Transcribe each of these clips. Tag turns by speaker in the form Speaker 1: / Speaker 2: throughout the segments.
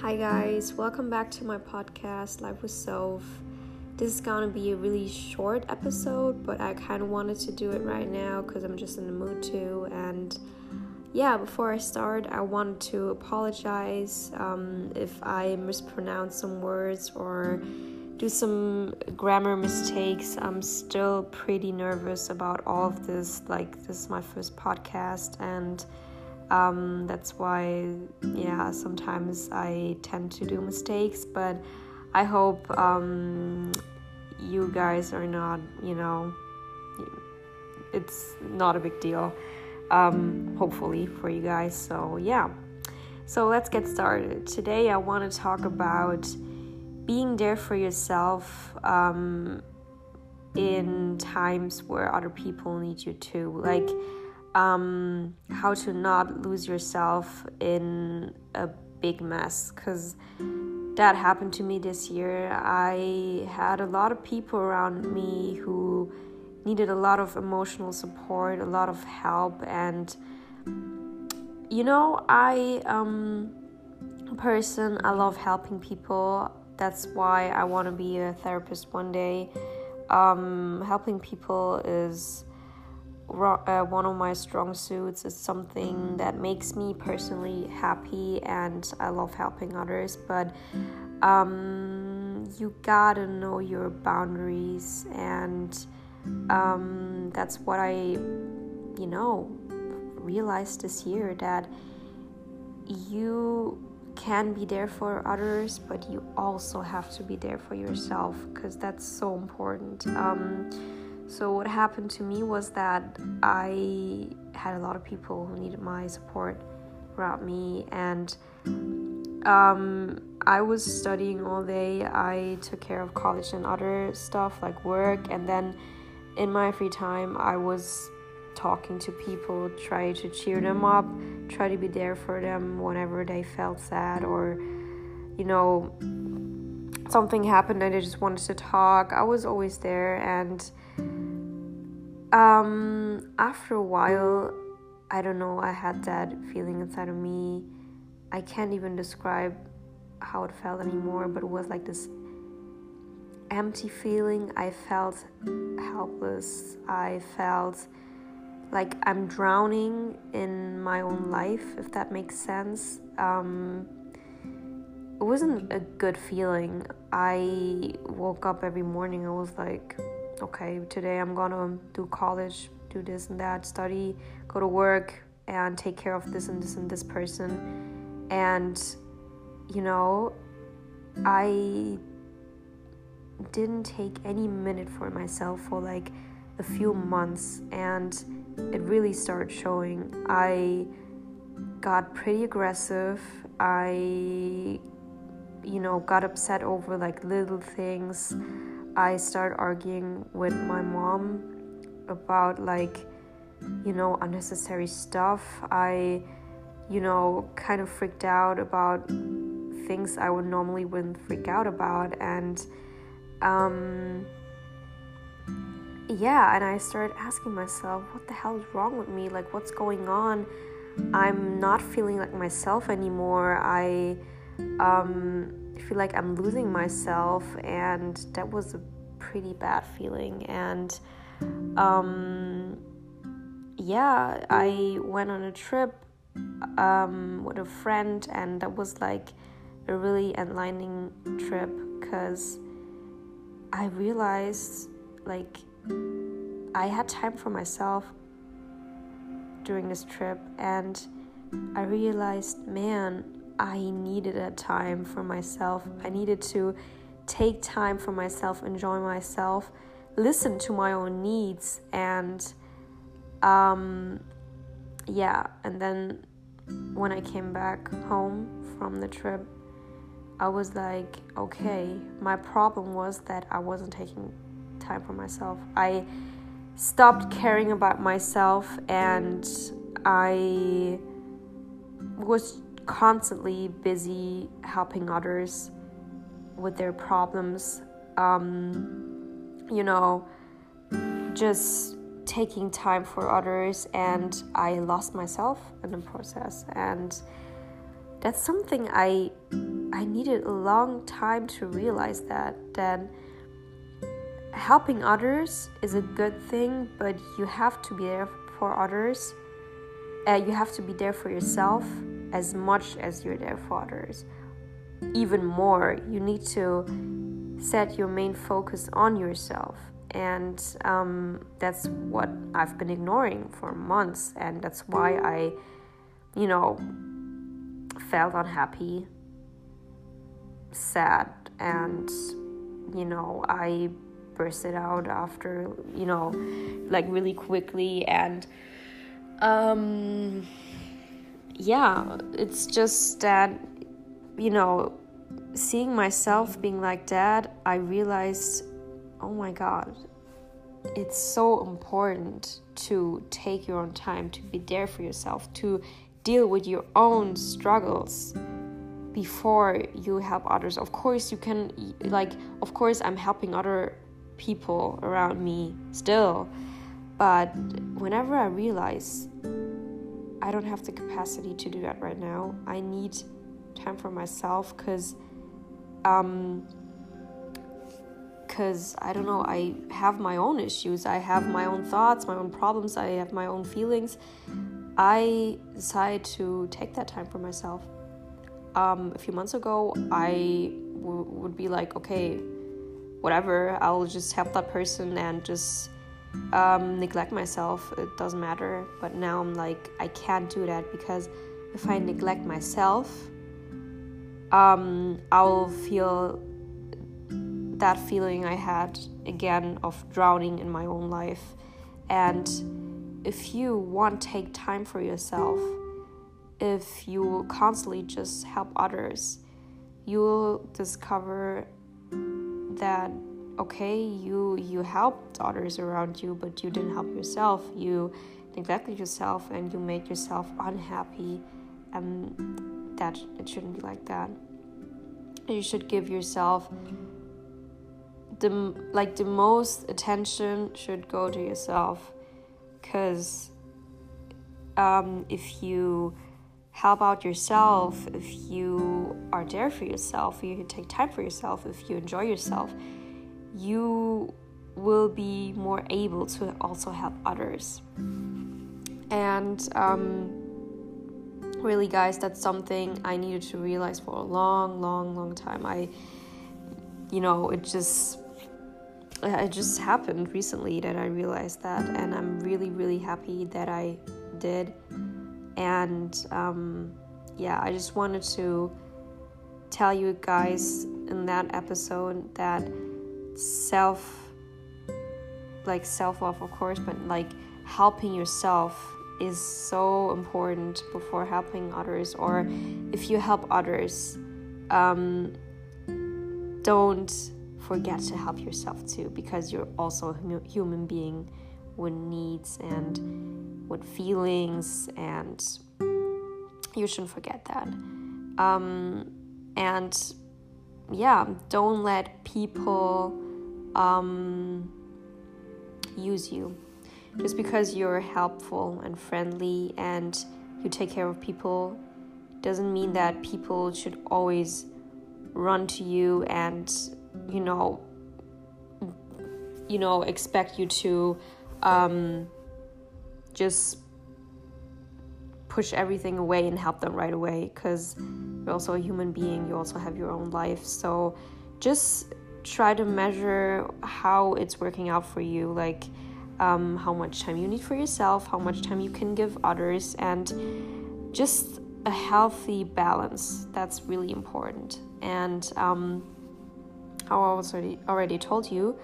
Speaker 1: Hi, guys, welcome back to my podcast, Life with Self. This is gonna be a really short episode, but I kind of wanted to do it right now because I'm just in the mood to. And yeah, before I start, I want to apologize um, if I mispronounce some words or do some grammar mistakes. I'm still pretty nervous about all of this. Like, this is my first podcast, and um, that's why, yeah, sometimes I tend to do mistakes, but I hope um, you guys are not, you know, it's not a big deal, um, hopefully, for you guys. So, yeah. So, let's get started. Today, I want to talk about being there for yourself um, in times where other people need you too. Like, um, how to not lose yourself in a big mess because that happened to me this year. I had a lot of people around me who needed a lot of emotional support, a lot of help, and you know, I um a person I love helping people. That's why I want to be a therapist one day. Um, helping people is uh, one of my strong suits. It's something that makes me personally happy, and I love helping others. But um, you gotta know your boundaries, and um, that's what I, you know, realized this year that you can be there for others, but you also have to be there for yourself because that's so important. Um, so, what happened to me was that I had a lot of people who needed my support around me, and um, I was studying all day. I took care of college and other stuff like work, and then in my free time, I was talking to people, try to cheer them up, try to be there for them whenever they felt sad or, you know, something happened and I just wanted to talk. I was always there and um, after a while, I don't know, I had that feeling inside of me. I can't even describe how it felt anymore, but it was like this empty feeling. I felt helpless. I felt like I'm drowning in my own life, if that makes sense. Um, it wasn't a good feeling. I woke up every morning, I was like, okay, today I'm gonna do college, do this and that, study, go to work, and take care of this and this and this person. And, you know, I didn't take any minute for myself for like a few months, and it really started showing. I got pretty aggressive. I, you know, got upset over like little things. I started arguing with my mom about like you know unnecessary stuff. I you know kind of freaked out about things I would normally wouldn't freak out about and um yeah, and I started asking myself, what the hell is wrong with me? Like what's going on? I'm not feeling like myself anymore. I um feel like I'm losing myself, and that was a pretty bad feeling. And um, yeah, I went on a trip um, with a friend, and that was like a really enlightening trip because I realized like I had time for myself during this trip, and I realized, man, I needed a time for myself. I needed to take time for myself, enjoy myself, listen to my own needs, and um, yeah. And then when I came back home from the trip, I was like, okay, my problem was that I wasn't taking time for myself. I stopped caring about myself and I was constantly busy helping others with their problems. Um, you know, just taking time for others, and I lost myself in the process. And that's something I I needed a long time to realize that that helping others is a good thing, but you have to be there for others. Uh, you have to be there for yourself as much as you're there for others. Even more, you need to set your main focus on yourself. And um, that's what I've been ignoring for months. And that's why I, you know, felt unhappy, sad, and, you know, I bursted out after, you know, like really quickly. And, um, yeah, it's just that, you know, seeing myself being like that, I realized, oh my god, it's so important to take your own time, to be there for yourself, to deal with your own struggles before you help others. Of course, you can, like, of course, I'm helping other people around me still, but whenever I realize I don't have the capacity to do that right now. I need time for myself because um because I don't know, I have my own issues. I have my own thoughts, my own problems, I have my own feelings. I decided to take that time for myself. Um, a few months ago, I w- would be like, okay, whatever, I'll just help that person and just um, neglect myself, it doesn't matter. But now I'm like, I can't do that because if I neglect myself, um, I'll feel that feeling I had again of drowning in my own life. And if you won't take time for yourself, if you constantly just help others, you'll discover that okay you you helped others around you but you didn't help yourself. You neglected yourself and you made yourself unhappy and that it shouldn't be like that. You should give yourself the like the most attention should go to yourself because um, if you help out yourself if you are there for yourself you take time for yourself if you enjoy yourself you will be more able to also help others. And um, really, guys, that's something I needed to realize for a long, long, long time. I, you know, it just. It just happened recently that I realized that, and I'm really, really happy that I did. And um, yeah, I just wanted to tell you guys in that episode that self like self love of course but like helping yourself is so important before helping others or if you help others um, don't forget to help yourself too because you're also a human being with needs and with feelings and you shouldn't forget that. Um, and yeah don't let people um, use you. Just because you're helpful and friendly and you take care of people doesn't mean that people should always run to you and you know you know expect you to um, just push everything away and help them right away because you're also a human being you also have your own life so just try to measure how it's working out for you like um, how much time you need for yourself how much time you can give others and just a healthy balance that's really important. And um, how i was already already told you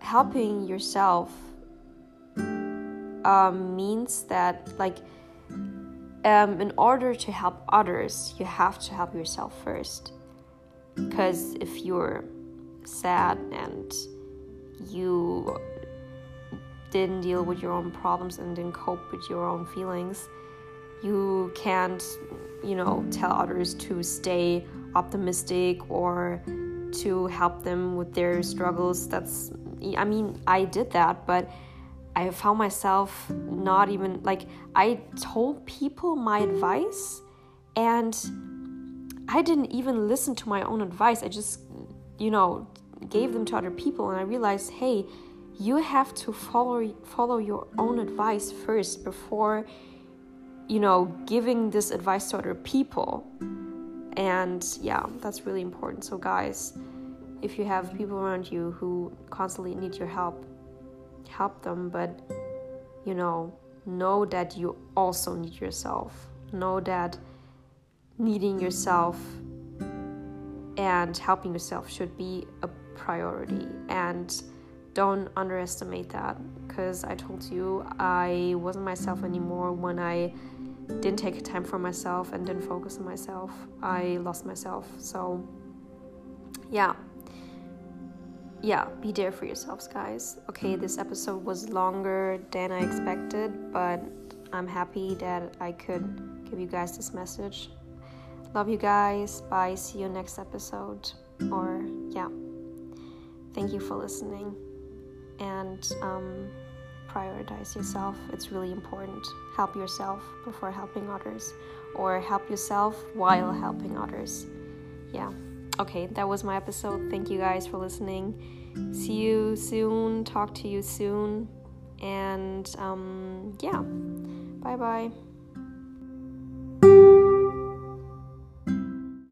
Speaker 1: helping yourself um, means that like um, in order to help others you have to help yourself first. Because if you're sad and you didn't deal with your own problems and didn't cope with your own feelings, you can't, you know, tell others to stay optimistic or to help them with their struggles. That's, I mean, I did that, but I found myself not even like I told people my advice and I didn't even listen to my own advice. I just, you know, gave them to other people and I realized, hey, you have to follow follow your own advice first before you know giving this advice to other people. And yeah, that's really important. So guys, if you have people around you who constantly need your help, help them, but you know, know that you also need yourself. Know that needing yourself and helping yourself should be a priority and don't underestimate that because I told you I wasn't myself anymore when I didn't take time for myself and didn't focus on myself. I lost myself. So, yeah. Yeah, be there for yourselves, guys. Okay, this episode was longer than I expected, but I'm happy that I could give you guys this message. Love you guys. Bye. See you next episode. Or, yeah. Thank you for listening. And um, prioritize yourself. It's really important. Help yourself before helping others, or help yourself while helping others. Yeah. Okay, that was my episode. Thank you guys for listening. See you soon. Talk to you soon. And um, yeah. Bye bye.